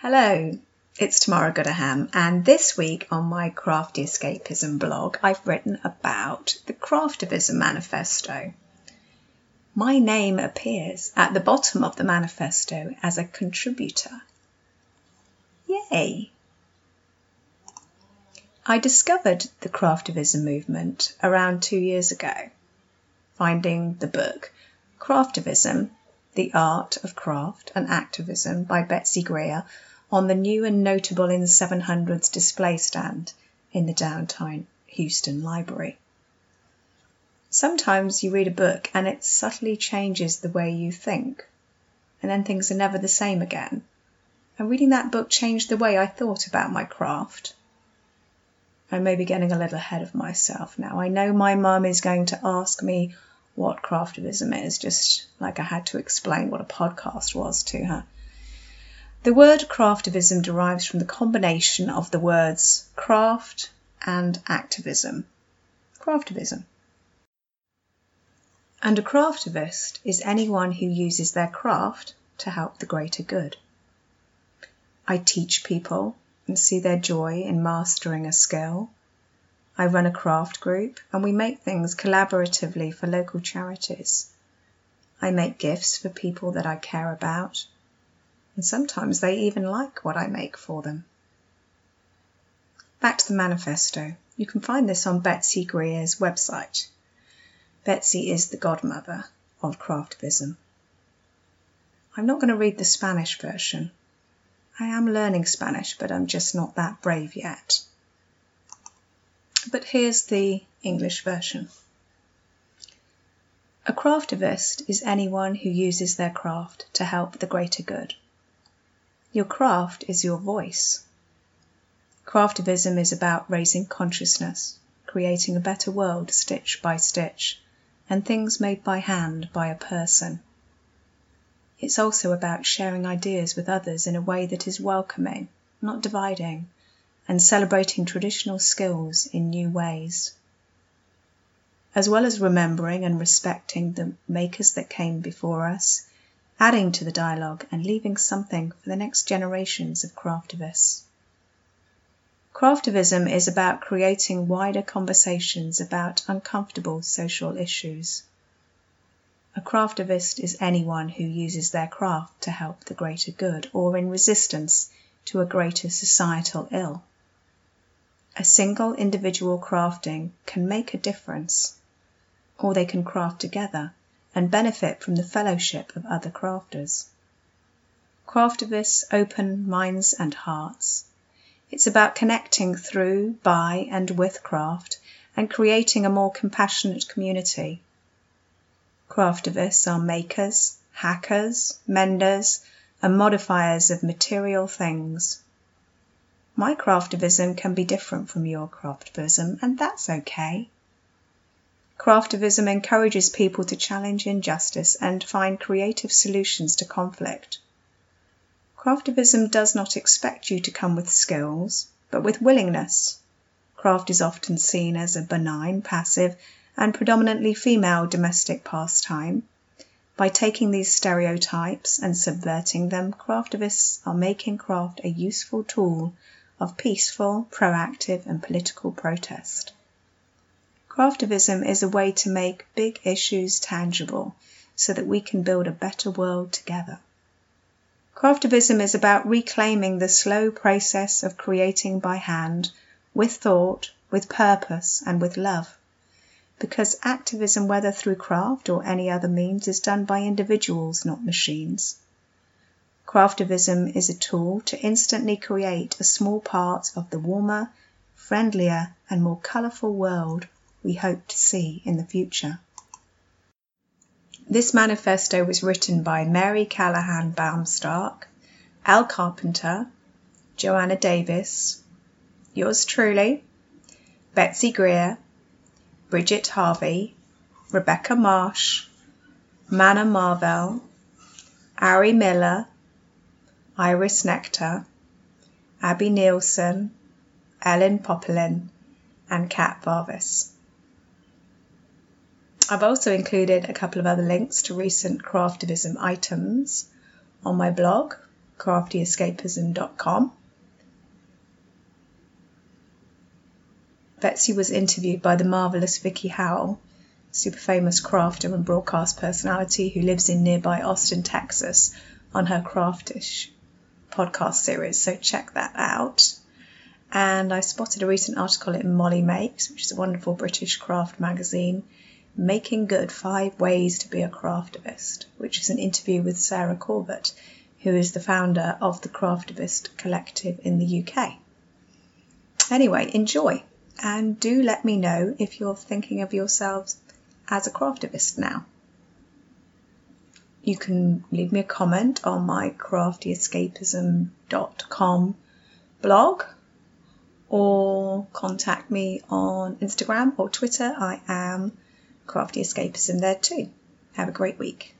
Hello, it's Tamara Goodaham, and this week on my Crafty Escapism blog, I've written about the Craftivism Manifesto. My name appears at the bottom of the manifesto as a contributor. Yay! I discovered the Craftivism movement around two years ago, finding the book Craftivism The Art of Craft and Activism by Betsy Greer on the new and notable in 700s display stand in the downtown Houston Library. Sometimes you read a book and it subtly changes the way you think, and then things are never the same again. And reading that book changed the way I thought about my craft. I may be getting a little ahead of myself now. I know my mum is going to ask me what craftivism is, just like I had to explain what a podcast was to her. The word craftivism derives from the combination of the words craft and activism. Craftivism. And a craftivist is anyone who uses their craft to help the greater good. I teach people and see their joy in mastering a skill. I run a craft group and we make things collaboratively for local charities. I make gifts for people that I care about and sometimes they even like what I make for them. Back to the manifesto. You can find this on Betsy Greer's website. Betsy is the godmother of craftivism. I'm not going to read the Spanish version. I am learning Spanish, but I'm just not that brave yet. But here's the English version. A craftivist is anyone who uses their craft to help the greater good. Your craft is your voice. Craftivism is about raising consciousness, creating a better world stitch by stitch, and things made by hand by a person. It's also about sharing ideas with others in a way that is welcoming, not dividing, and celebrating traditional skills in new ways. As well as remembering and respecting the makers that came before us, adding to the dialogue and leaving something for the next generations of craftivists. Craftivism is about creating wider conversations about uncomfortable social issues. A craftivist is anyone who uses their craft to help the greater good or in resistance to a greater societal ill. A single individual crafting can make a difference, or they can craft together and benefit from the fellowship of other crafters. Craftivists open minds and hearts. It's about connecting through, by, and with craft and creating a more compassionate community. Craftivists are makers, hackers, menders, and modifiers of material things. My craftivism can be different from your craftivism, and that's okay. Craftivism encourages people to challenge injustice and find creative solutions to conflict. Craftivism does not expect you to come with skills, but with willingness. Craft is often seen as a benign, passive, and predominantly female domestic pastime. By taking these stereotypes and subverting them, craftivists are making craft a useful tool of peaceful, proactive, and political protest. Craftivism is a way to make big issues tangible so that we can build a better world together. Craftivism is about reclaiming the slow process of creating by hand, with thought, with purpose, and with love. Because activism, whether through craft or any other means, is done by individuals, not machines. Craftivism is a tool to instantly create a small part of the warmer, friendlier, and more colourful world we hope to see in the future. This manifesto was written by Mary Callahan Baumstark, Al Carpenter, Joanna Davis, yours truly, Betsy Greer, Bridget Harvey, Rebecca Marsh, Manna Marvell, Ari Miller, Iris Nectar, Abby Nielsen, Ellen Popelin, and Kat Varvis. I've also included a couple of other links to recent craftivism items on my blog, craftyescapism.com. Betsy was interviewed by the marvellous Vickie Howell, super famous crafter and broadcast personality who lives in nearby Austin, Texas, on her Craftish podcast series, so check that out. And I spotted a recent article in Molly Makes, which is a wonderful British craft magazine, Making Good Five Ways to Be a Craftivist, which is an interview with Sarah Corbett, who is the founder of the Craftivist Collective in the UK. Anyway, enjoy and do let me know if you're thinking of yourselves as a craftivist now. You can leave me a comment on my craftyescapism.com blog or contact me on Instagram or Twitter. I am Crafty Escapism there too. Have a great week.